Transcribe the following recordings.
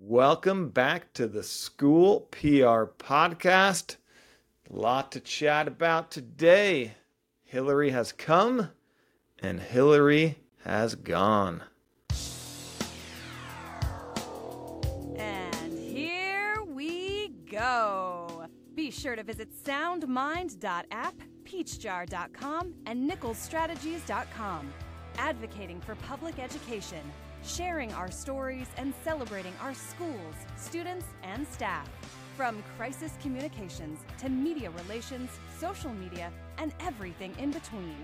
Welcome back to the School PR Podcast. A lot to chat about today. Hilary has come and Hilary has gone. And here we go. Be sure to visit soundmind.app, peachjar.com, and nicholsstrategies.com. Advocating for public education, sharing our stories, and celebrating our schools, students, and staff. From crisis communications to media relations, social media, and everything in between.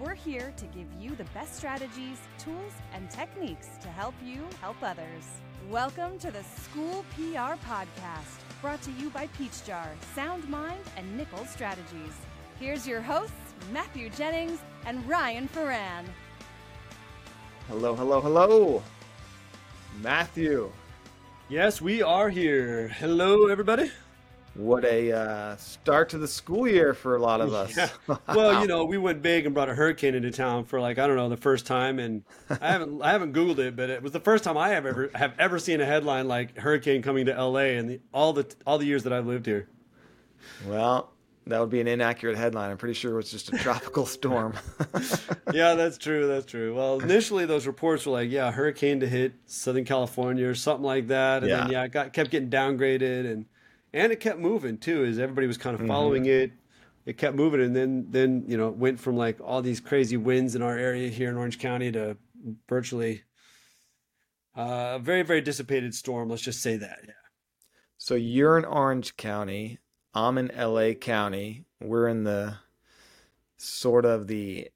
We're here to give you the best strategies, tools, and techniques to help you help others. Welcome to the School PR Podcast, brought to you by Peachjar, Sound Mind, and Nichols Strategies. Here's your hosts, Matthew Jennings and Ryan Ferran. Hello, hello, hello. Matthew, Yes, we are here. Hello, everybody. what a uh, start to the school year for a lot of us. Yeah. Well, you know, we went big and brought a hurricane into town for like I don't know the first time, and I haven't I haven't googled it, but it was the first time I have ever have ever seen a headline like hurricane coming to L.A. and the, all the all the years that I've lived here. Well, that would be an inaccurate headline. I'm pretty sure it was just a tropical storm. Yeah, that's true. That's true. Well, initially those reports were like, yeah, hurricane to hit Southern California or something like that, and then Yeah. yeah, it got kept getting downgraded, and and it kept moving too, as everybody was kind of following it. It kept moving, and then then you know it went from like all these crazy winds in our area here in Orange County to virtually uh, a very very dissipated storm. Let's just say that. Yeah. So you're in Orange County. I'm in LA County. We're in the sort of the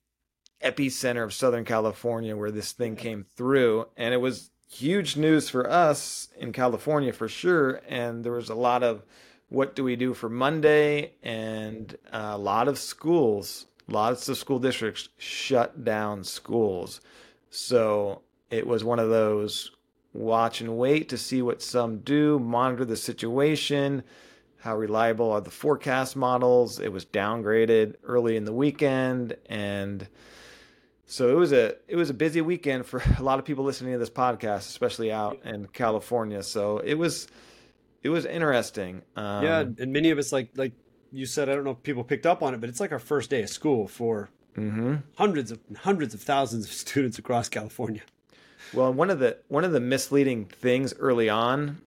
epicenter of Southern California where this thing came through. And it was huge news for us in California for sure. And there was a lot of what do we do for Monday? And a lot of schools, lots of school districts shut down schools. So it was one of those watch and wait to see what some do, monitor the situation, how reliable are the forecast models. It was downgraded early in the weekend and so it was a it was a busy weekend for a lot of people listening to this podcast, especially out in California. So it was it was interesting. Um, yeah, and many of us like like you said. I don't know if people picked up on it, but it's like our first day of school for mhm. hundreds of hundreds of thousands of students across California. Well, one of the one of the misleading things early on,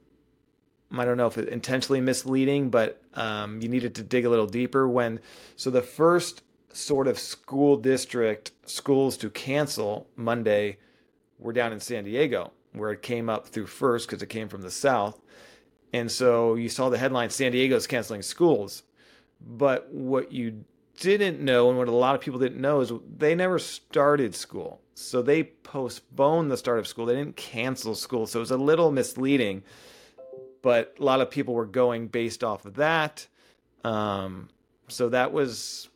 I don't know if it intentionally misleading, but um, you needed to dig a little deeper. When so the first sort of school district schools to cancel Monday were down in San Diego, where it came up through first because it came from the south, and so you saw the headline: San Diego's canceling schools. But what you didn't know, and what a lot of people didn't know, is they never started school. So they postponed the start of school. They didn't cancel school. So it was a little misleading. But a lot of people were going based off of that. Um, so that was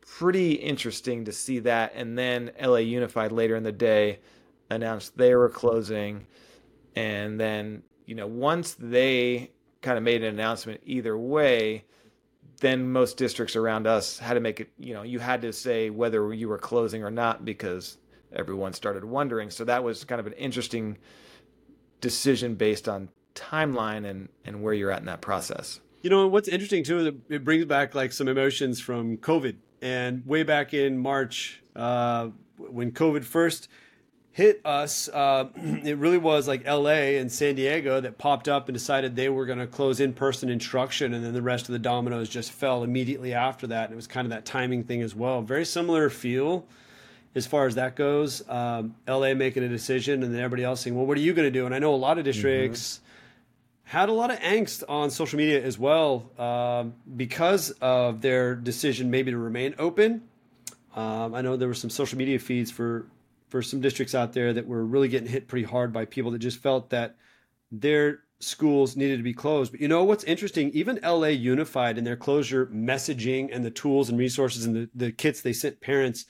pretty interesting to see that. And then LA Unified later in the day announced they were closing. And then, you know, once they kind of made an announcement either way, then most districts around us had to make it, you know, you had to say whether you were closing or not because everyone started wondering. So that was kind of an interesting decision based on timeline and, and where you're at in that process. You know what's interesting too? is It brings back like some emotions from COVID, and way back in March, uh, when COVID first hit us, uh, it really was like L.A. and San Diego that popped up and decided they were going to close in-person instruction, and then the rest of the dominoes just fell immediately after that. And it was kind of that timing thing as well. Very similar feel as far as that goes. Um, LA making a decision, and then everybody else saying, "Well, what are you going to do?" And I know a lot of districts had a lot of angst on social media as well um, because of their decision maybe to remain open. Um, I know there were some social media feeds for for some districts out there that were really getting hit pretty hard by people that just felt that their schools needed to be closed. But you know what's interesting? Even LA Unified in their closure messaging and the tools and resources and the, the kits they sent parents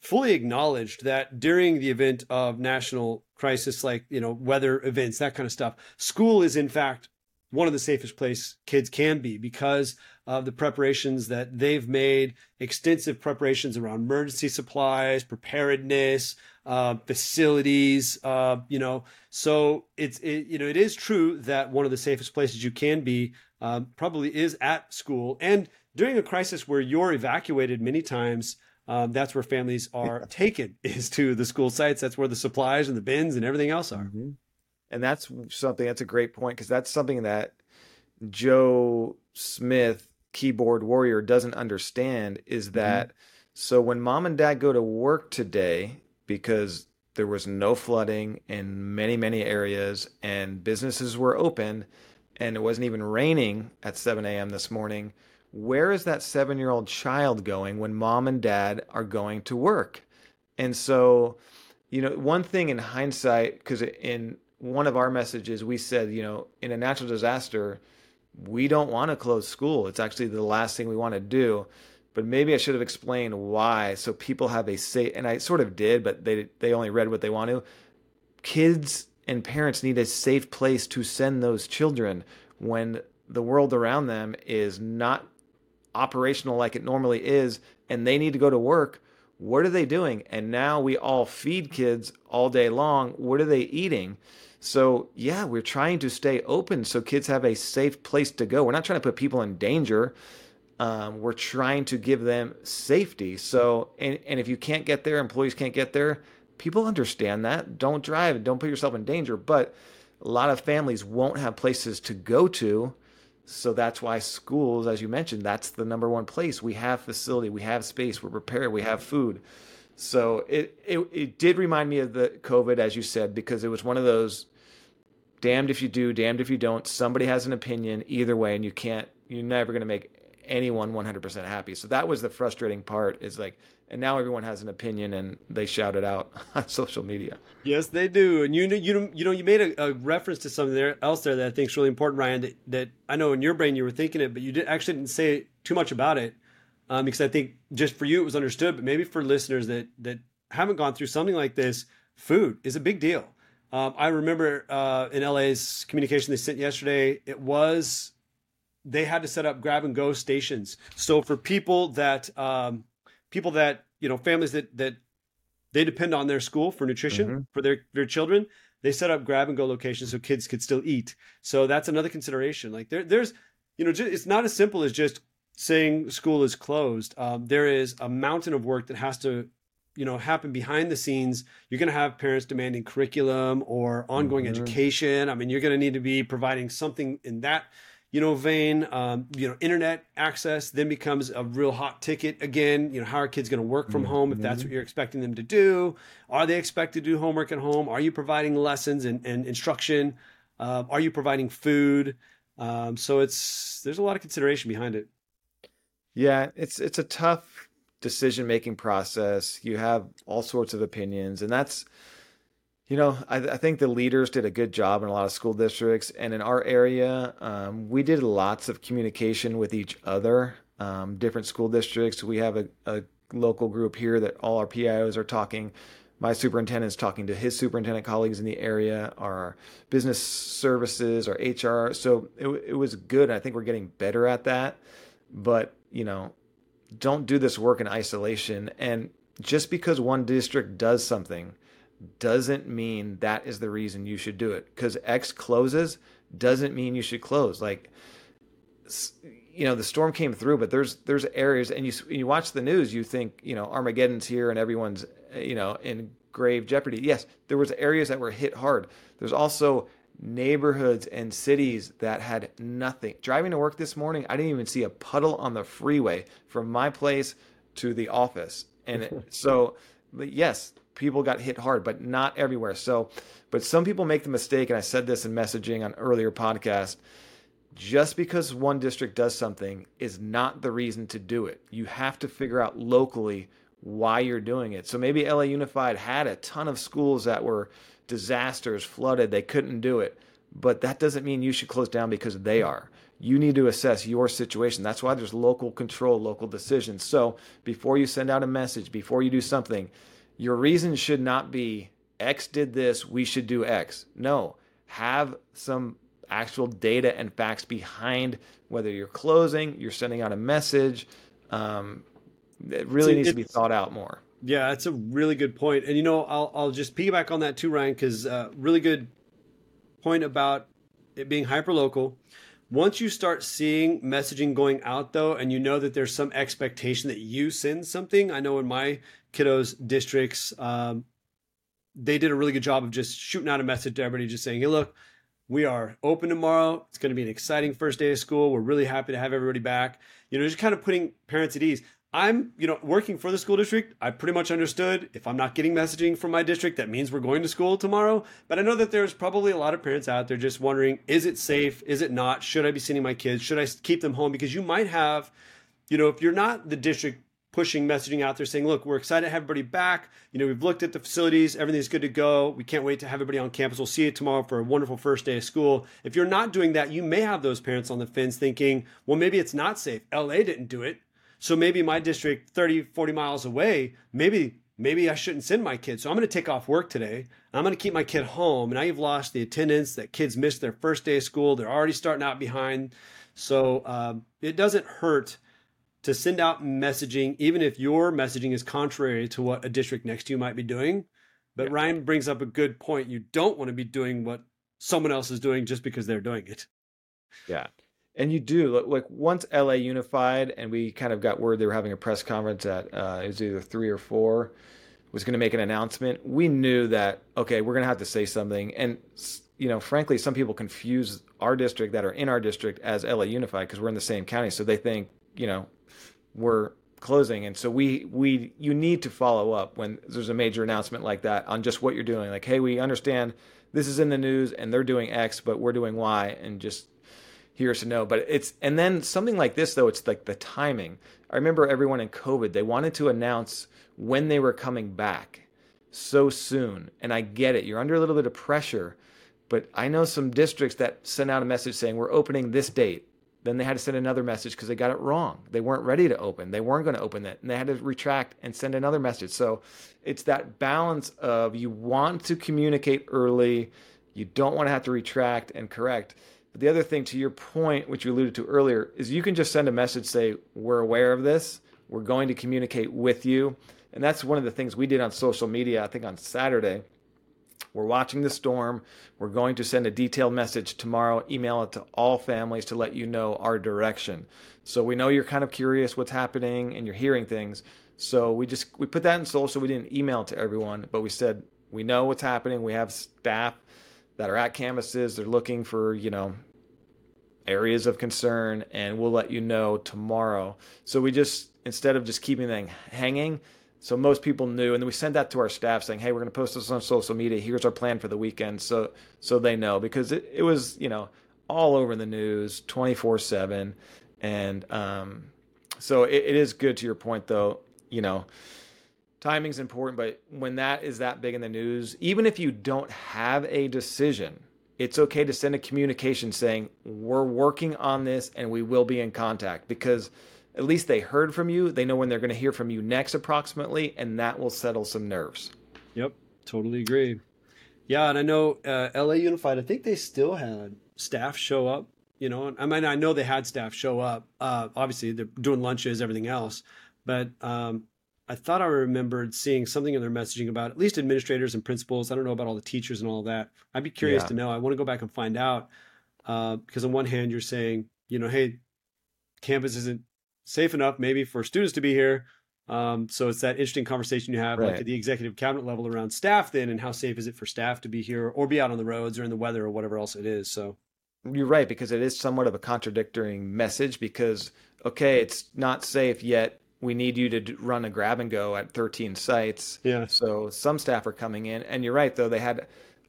fully acknowledged that during the event of national crisis, like, you know, weather events, that kind of stuff, school is in fact one of the safest place kids can be because of the preparations that they've made, extensive preparations around emergency supplies, preparedness, uh, facilities, uh, you know. So it's it, you know it is true that one of the safest places you can be um, probably is at school, and during a crisis where you're evacuated many times. Um, that's where families are taken is to the school sites. That's where the supplies and the bins and everything else are. Mm-hmm. And that's something that's a great point because that's something that Joe Smith, keyboard warrior, doesn't understand is mm-hmm. that mm-hmm. so when mom and dad go to work today, because there was no flooding in many, many areas and businesses were open and it wasn't even raining at 7 a.m. this morning, where is that seven year old child going when mom and dad are going to work? And so, you know, one thing in hindsight, because in one of our messages, we said, you know, in a natural disaster, we don't want to close school. It's actually the last thing we want to do. But maybe I should have explained why, so people have a say. And I sort of did, but they they only read what they want to. Kids and parents need a safe place to send those children when the world around them is not operational like it normally is, and they need to go to work. What are they doing? And now we all feed kids all day long. What are they eating? So, yeah, we're trying to stay open so kids have a safe place to go. We're not trying to put people in danger. Um, we're trying to give them safety. So, and, and if you can't get there, employees can't get there, people understand that. Don't drive, don't put yourself in danger. But a lot of families won't have places to go to. So that's why schools, as you mentioned, that's the number one place. We have facility, we have space, we're prepared, we have food. So it, it it did remind me of the COVID, as you said, because it was one of those damned if you do, damned if you don't. Somebody has an opinion either way, and you can't. You're never going to make anyone 100% happy. So that was the frustrating part. Is like, and now everyone has an opinion, and they shout it out on social media. Yes, they do. And you know, you you know, you made a, a reference to something there else there that I think is really important, Ryan. That, that I know in your brain you were thinking it, but you did actually didn't say too much about it um, because I think just for you it was understood, but maybe for listeners that that haven't gone through something like this, food is a big deal. Um, I remember uh, in LA's communication they sent yesterday, it was they had to set up grab and go stations. So for people that um, people that you know families that that they depend on their school for nutrition mm-hmm. for their their children, they set up grab and go locations so kids could still eat. So that's another consideration. Like there, there's you know it's not as simple as just saying school is closed, um, there is a mountain of work that has to you know happen behind the scenes you're going to have parents demanding curriculum or ongoing mm-hmm. education i mean you're going to need to be providing something in that you know vein um, you know internet access then becomes a real hot ticket again you know how are kids going to work from mm-hmm. home if that's what mm-hmm. you're expecting them to do are they expected to do homework at home are you providing lessons and, and instruction uh, are you providing food um, so it's there's a lot of consideration behind it yeah, it's it's a tough decision making process. You have all sorts of opinions, and that's you know I, I, think the leaders did a good job in a lot of school districts, and in our area, um, we did lots of communication with each other. Um, different school districts. We have a, a local group here that all our PIOs are talking my superintendent is talking to his superintendent colleagues in the area, our business services, our HR. So it, it was good. I think we're getting better at that. But you know, don't do this work in isolation. And just because one district does something doesn't mean that is the reason you should do it. Because X closes doesn't mean you should close. Like, you know, the storm came through, but there's there's areas, and you you watch the news, you think you know Armageddon's here and everyone's eh, you know in grave jeopardy. Yes, there was areas that were hit hard. There's also neighborhoods and cities that had nothing. Driving to work this morning, I didn't even see a puddle on the freeway from my place to the office. And so, yes, people got hit hard, but not everywhere. So, but some people make the mistake, and I said this in messaging on earlier podcast. Just because one district does something is not the reason to do it. You have to figure out locally why you're doing it. So maybe LA Unified had a ton of schools that were disasters, flooded, they couldn't do it. But that doesn't mean you should close down because they are. You need to assess your situation. That's why there's local control, local decisions. So before you send out a message, before you do something, your reason should not be X did this, we should do X. No, have some actual data and facts behind whether you're closing, you're sending out a message. Um, it really needs to be thought out more Yeah, that's a really good point. And you know, I'll I'll just piggyback on that too, Ryan, because uh, really good point about it being hyper local. Once you start seeing messaging going out though, and you know that there's some expectation that you send something, I know in my kiddos districts, um, they did a really good job of just shooting out a message to everybody, just saying, "Hey, look, we are open tomorrow. It's going to be an exciting first day of school. We're really happy to have everybody back." You know, just kind of putting parents at ease. I'm, you know, working for the school district. I pretty much understood if I'm not getting messaging from my district, that means we're going to school tomorrow. But I know that there's probably a lot of parents out there just wondering, is it safe? Is it not? Should I be sending my kids? Should I keep them home? Because you might have, you know, if you're not the district pushing messaging out there saying, look, we're excited to have everybody back. You know, we've looked at the facilities, everything's good to go. We can't wait to have everybody on campus. We'll see you tomorrow for a wonderful first day of school. If you're not doing that, you may have those parents on the fence thinking, well, maybe it's not safe. LA didn't do it. So maybe my district 30, 40 miles away, maybe maybe I shouldn't send my kid. So I'm going to take off work today. I'm going to keep my kid home. And now you've lost the attendance that kids missed their first day of school. They're already starting out behind. So um, it doesn't hurt to send out messaging, even if your messaging is contrary to what a district next to you might be doing. But yeah. Ryan brings up a good point. You don't want to be doing what someone else is doing just because they're doing it. Yeah. And you do like once LA unified, and we kind of got word they were having a press conference at uh, it was either three or four, was going to make an announcement. We knew that okay, we're going to have to say something, and you know, frankly, some people confuse our district that are in our district as LA unified because we're in the same county, so they think you know we're closing, and so we we you need to follow up when there's a major announcement like that on just what you're doing. Like, hey, we understand this is in the news and they're doing X, but we're doing Y, and just here's to know. But it's and then something like this though, it's like the timing. I remember everyone in COVID, they wanted to announce when they were coming back so soon. And I get it. You're under a little bit of pressure. But I know some districts that sent out a message saying we're opening this date. Then they had to send another message because they got it wrong. They weren't ready to open. They weren't going to open it. And they had to retract and send another message. So it's that balance of you want to communicate early, you don't want to have to retract and correct but the other thing, to your point, which you alluded to earlier, is you can just send a message, say, We're aware of this. We're going to communicate with you. And that's one of the things we did on social media, I think on Saturday. We're watching the storm. We're going to send a detailed message tomorrow, email it to all families to let you know our direction. So we know you're kind of curious what's happening and you're hearing things. So we just we put that in social. We didn't email to everyone, but we said we know what's happening. We have staff that are at campuses. They're looking for, you know, areas of concern, and we'll let you know tomorrow. So we just, instead of just keeping them hanging, so most people knew, and then we sent that to our staff saying, "Hey, we're going to post this on social media. Here's our plan for the weekend." So so they know because it, it was you know all over the news, twenty four seven, and um, so it, it is good to your point though. You know, timing's important, but when that is that big in the news, even if you don't have a decision, it's okay to send a communication saying, We're working on this and we will be in contact because at least they heard from you. They know when they're going to hear from you next, approximately, and that will settle some nerves. Yep, totally agree. Yeah, and I know uh, LA Unified, I think they still had staff show up. You know, I mean, I know they had staff show up. Uh, obviously, they're doing lunches, everything else. But um, I thought I remembered seeing something in their messaging about at least administrators and principals. I don't know about all the teachers and all that. I'd be curious yeah. to know. I want to go back and find out uh, because on one hand you're saying, you know, hey, campus isn't safe enough maybe for students to be here. Um, so it's that interesting conversation you have right. like at the executive cabinet level around staff then and how safe is it for staff to be here or be out on the roads or in the weather or whatever else it is. So you're right because it is somewhat of a contradictory message because okay, it's not safe yet we need you to run a grab and go at 13 sites. Yeah. So some staff are coming in, and you're right though they had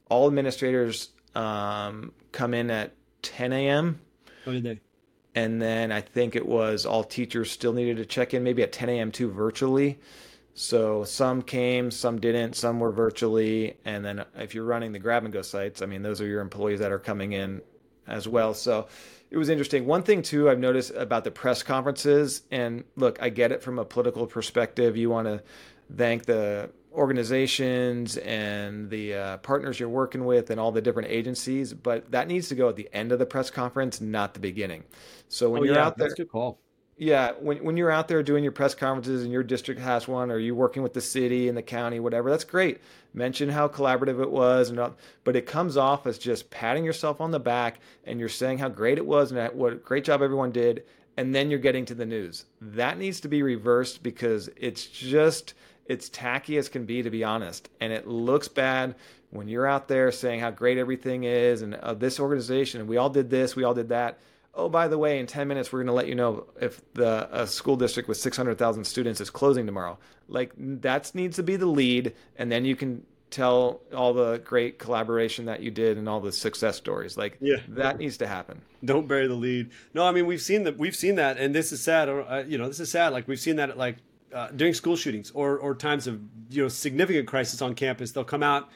all administrators um, come in at 10 a.m. Oh, did they? And then I think it was all teachers still needed to check in maybe at 10 a.m. too virtually. So some came, some didn't, some were virtually, and then if you're running the grab and go sites, I mean those are your employees that are coming in as well. So it was interesting. One thing too I've noticed about the press conferences, and look, I get it from a political perspective. You want to thank the organizations and the uh, partners you're working with and all the different agencies, but that needs to go at the end of the press conference, not the beginning. So when oh, you're yeah, out there, that's good call. Yeah, when when you're out there doing your press conferences and your district has one, or you're working with the city and the county, whatever, that's great. Mention how collaborative it was, and all, but it comes off as just patting yourself on the back and you're saying how great it was and what great job everyone did, and then you're getting to the news. That needs to be reversed because it's just it's tacky as can be, to be honest, and it looks bad when you're out there saying how great everything is and uh, this organization and we all did this, we all did that oh, by the way, in 10 minutes, we're going to let you know if the a school district with 600,000 students is closing tomorrow. Like that needs to be the lead. And then you can tell all the great collaboration that you did and all the success stories. Like yeah. that needs to happen. Don't bury the lead. No, I mean, we've seen that. We've seen that. And this is sad. Uh, you know, this is sad. Like we've seen that at like uh, during school shootings or, or times of, you know, significant crisis on campus, they'll come out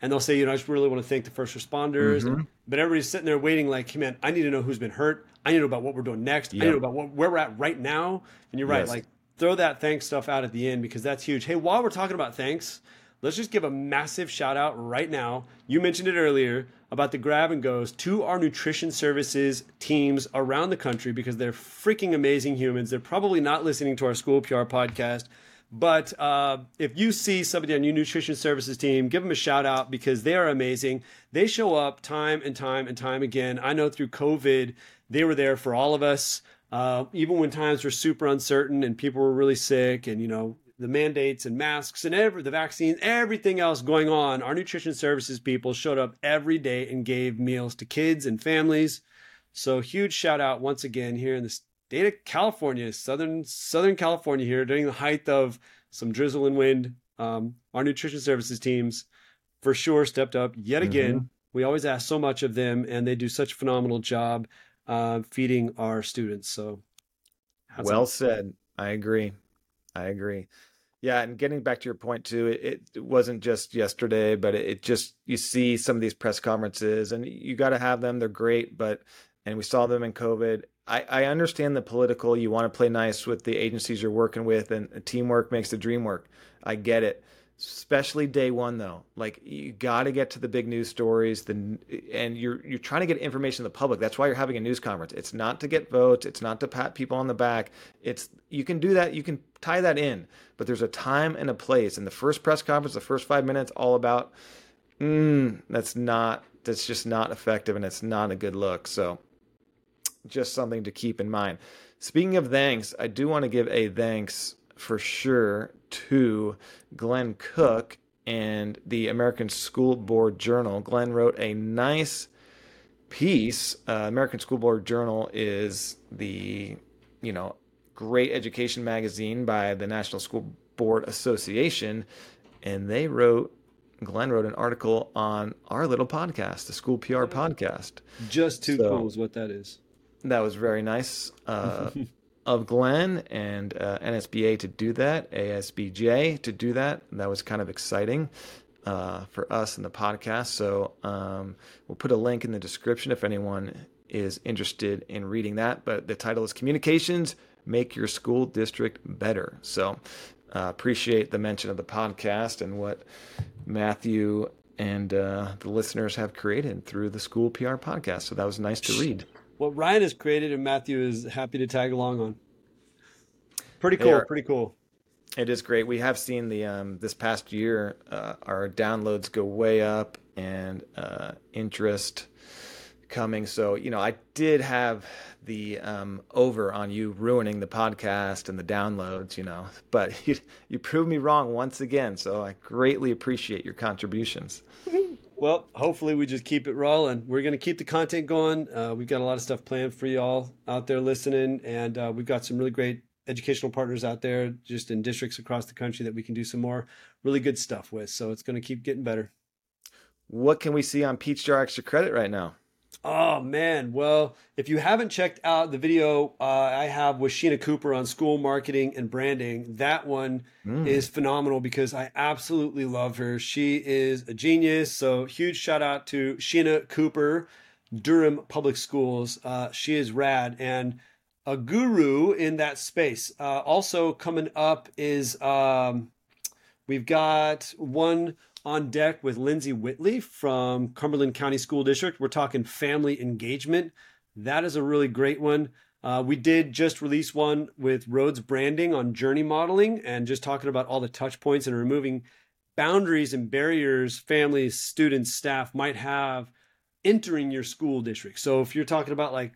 and they'll say, you know, I just really want to thank the first responders. Mm-hmm. But everybody's sitting there waiting, like, hey, man, I need to know who's been hurt. I need to know about what we're doing next. Yep. I need to know about what, where we're at right now. And you're right, yes. like, throw that thanks stuff out at the end because that's huge. Hey, while we're talking about thanks, let's just give a massive shout out right now. You mentioned it earlier about the grab and goes to our nutrition services teams around the country because they're freaking amazing humans. They're probably not listening to our school PR podcast but uh, if you see somebody on your nutrition services team, give them a shout out because they are amazing. They show up time and time and time again. I know through COVID, they were there for all of us. Uh, even when times were super uncertain and people were really sick and, you know, the mandates and masks and every the vaccine, everything else going on, our nutrition services people showed up every day and gave meals to kids and families. So huge shout out once again here in the state of California, southern Southern California here, during the height of some drizzle and wind. Um, our nutrition services teams for sure stepped up yet again. Mm-hmm. We always ask so much of them, and they do such a phenomenal job uh, feeding our students. So, well said. I agree. I agree. Yeah, and getting back to your point too, it, it wasn't just yesterday, but it, it, just you see some of these press conferences, and you got to have them. They're great, but and we saw them in COVID. I, I understand the political. You want to play nice with the agencies you're working with, and teamwork makes the dream work. I get it. Especially day one, though, like you got to get to the big news stories. The and you're you're trying to get information to the public. That's why you're having a news conference. It's not to get votes. It's not to pat people on the back. It's you can do that. You can tie that in, but there's a time and a place. And the first press conference, the first five minutes, all about. Mm, that's not. That's just not effective, and it's not a good look. So just something to keep in mind. Speaking of thanks, I do want to give a thanks for sure to Glenn Cook and the American School Board Journal. Glenn wrote a nice piece. Uh, American School Board Journal is the, you know, great education magazine by the National School Board Association, and they wrote Glenn wrote an article on our little podcast, the School PR podcast. Just too so, cool is what that is. That was very nice uh, of Glenn and uh, NSBA to do that, ASBJ to do that. That was kind of exciting uh, for us in the podcast. So um, we'll put a link in the description if anyone is interested in reading that. But the title is Communications Make Your School District Better. So uh, appreciate the mention of the podcast and what Matthew and uh, the listeners have created through the School PR podcast. So that was nice to read what Ryan has created and Matthew is happy to tag along on. Pretty cool. Are, pretty cool. It is great. We have seen the um, this past year uh, our downloads go way up and uh, interest coming. So you know, I did have the um, over on you ruining the podcast and the downloads. You know, but you you proved me wrong once again. So I greatly appreciate your contributions. Well, hopefully we just keep it rolling. We're going to keep the content going. Uh, we've got a lot of stuff planned for y'all out there listening, and uh, we've got some really great educational partners out there just in districts across the country that we can do some more really good stuff with. So it's going to keep getting better. What can we see on Peachjar Extra Credit right now? Oh man, well, if you haven't checked out the video uh, I have with Sheena Cooper on school marketing and branding, that one mm. is phenomenal because I absolutely love her. She is a genius. So huge shout out to Sheena Cooper, Durham Public Schools. Uh, she is rad and a guru in that space. Uh, also coming up is um, we've got one on deck with Lindsay Whitley from Cumberland County School District. We're talking family engagement. That is a really great one. Uh, we did just release one with Rhodes branding on journey modeling and just talking about all the touch points and removing boundaries and barriers families, students, staff might have entering your school district. So if you're talking about like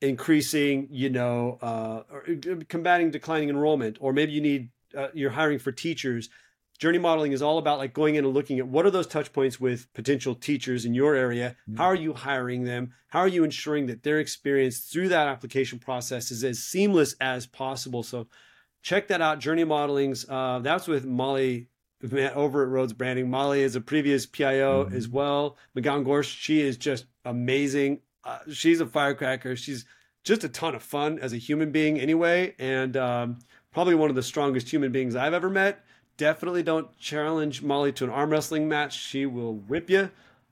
increasing, you know, uh, or uh, combating declining enrollment, or maybe you need uh, you're hiring for teachers. Journey modeling is all about like going in and looking at what are those touch points with potential teachers in your area. Mm-hmm. How are you hiring them? How are you ensuring that their experience through that application process is as seamless as possible? So check that out. Journey modelings. Uh, that's with Molly over at Rhodes Branding. Molly is a previous PIO mm-hmm. as well. McGowan Gorst, she is just amazing. Uh, she's a firecracker. She's just a ton of fun as a human being, anyway, and um, probably one of the strongest human beings I've ever met. Definitely don't challenge Molly to an arm wrestling match. She will whip you.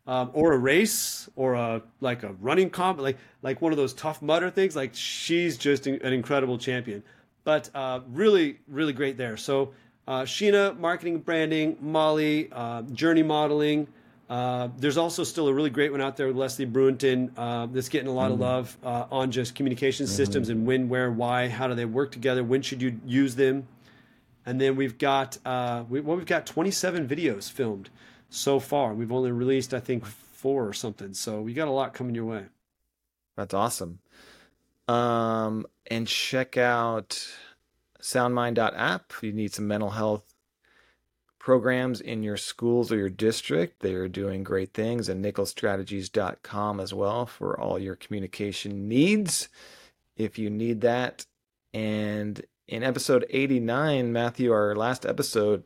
Um, or a race or a like a running comp like like one of those Tough Mudder things like she's just an incredible champion but uh, really really great there so uh, Sheena, marketing branding, Molly, uh, journey modeling. Uh, there's also still a really great one out there with Leslie Bruinton uh, that's getting a lot mm-hmm. of love uh, on just communication mm-hmm. systems and when, where, why, how do they work together, when should you use them. And then we've got uh, we, well, we've got 27 videos filmed so far. We've only released I think four or something, so we got a lot coming your way. That's awesome. Um, and check out soundmind.app. If you need some mental health programs in your schools or your district, they are doing great things. And nicholsstrategies.com as well for all your communication needs if you need that. And in episode 89, Matthew, our last episode,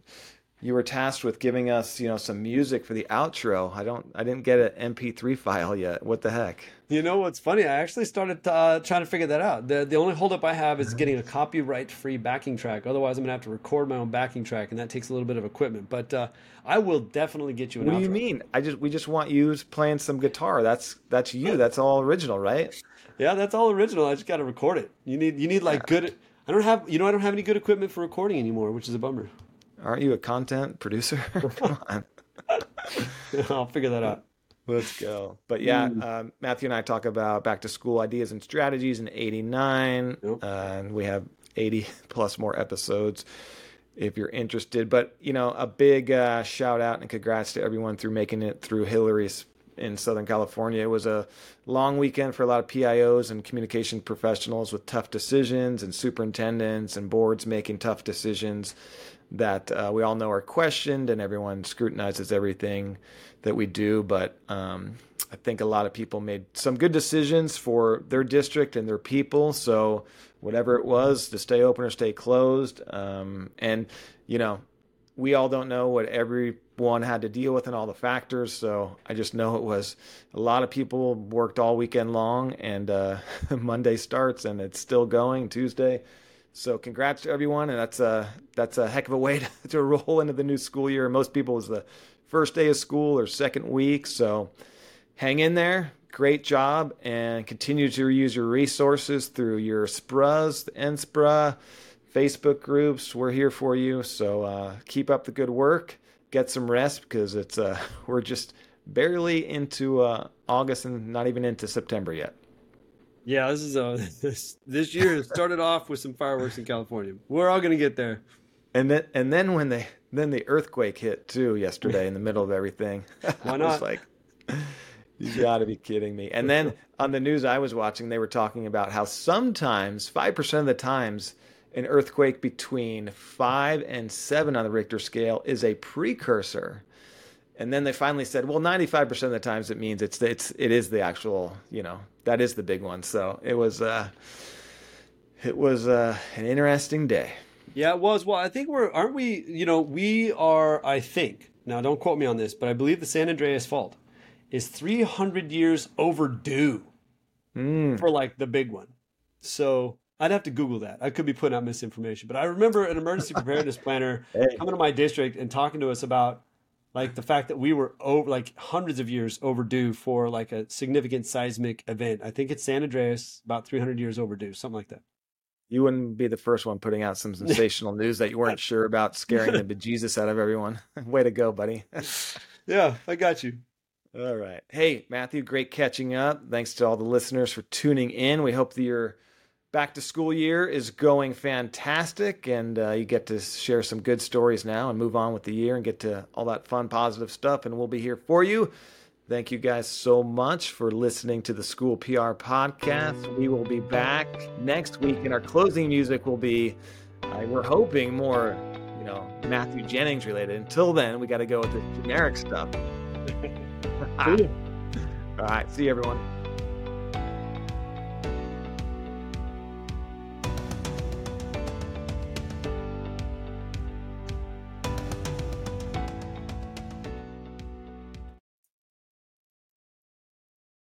you were tasked with giving us, you know, some music for the outro. I don't, I didn't get an MP3 file yet. What the heck? You know what's funny? I actually started uh, trying to figure that out. The the only holdup I have is getting a copyright-free backing track. Otherwise, I'm gonna have to record my own backing track, and that takes a little bit of equipment. But uh, I will definitely get you an. What outro. do you mean? I just we just want you playing some guitar. That's that's you. That's all original, right? Yeah, that's all original. I just got to record it. You need you need like good. I don't have you know I don't have any good equipment for recording anymore, which is a bummer. Aren't you a content producer? Come on. I'll figure that out. Let's go. But yeah, mm. um, Matthew and I talk about back to school ideas and strategies in 89. Yep. Uh, and we have 80 plus more episodes if you're interested. But, you know, a big uh, shout out and congrats to everyone through making it through Hilary's in Southern California. It was a long weekend for a lot of PIOs and communication professionals with tough decisions and superintendents and boards making tough decisions that uh, we all know are questioned and everyone scrutinizes everything that we do. But um, I think a lot of people made some good decisions for their district and their people. So whatever it was to stay open or stay closed. Um, and, you know, we all don't know what everyone had to deal with and all the factors. So I just know it was a lot of people worked all weekend long and uh, Monday starts and it's still going Tuesday. So congrats to everyone, and that's a that's a heck of a way to, to roll into the new school year. Most people is the first day of school or second week, so hang in there. Great job, and continue to use your resources through your SPRAs, the NSPRA, Facebook groups. We're here for you, so uh, keep up the good work. Get some rest because it's uh, we're just barely into uh, August and not even into September yet. Yeah, this is a this this year started off with some fireworks in California. We're all gonna get there. And then and then when they then the earthquake hit too yesterday in the middle of everything. Why not? I was like, you got to be kidding me. And then on the news I was watching, they were talking about how sometimes five percent of the times an earthquake between five and seven on the Richter scale is a precursor and then they finally said, well, 95% of the times it means it's it's it is the actual, you know, that is the big one. So it was uh it was uh an interesting day. Yeah, it was. Well, I think we're aren't we, you know, we are I think. Now don't quote me on this, but I believe the San Andreas fault is 300 years overdue mm. for like the big one. So I'd have to Google that. I could be putting out misinformation, but I remember an emergency preparedness planner hey. coming to my district and talking to us about like the fact that we were over like hundreds of years overdue for like a significant seismic event. I think it's San Andreas, about 300 years overdue, something like that. You wouldn't be the first one putting out some sensational news that you weren't sure about, scaring the bejesus out of everyone. Way to go, buddy. yeah, I got you. All right. Hey, Matthew, great catching up. Thanks to all the listeners for tuning in. We hope that you're back to school year is going fantastic, and uh, you get to share some good stories now and move on with the year and get to all that fun, positive stuff. And we'll be here for you. Thank you guys so much for listening to the School PR podcast. We will be back next week, and our closing music will be, uh, we're hoping, more, you know, Matthew Jennings related. Until then, we got to go with the generic stuff. all right. See you, everyone.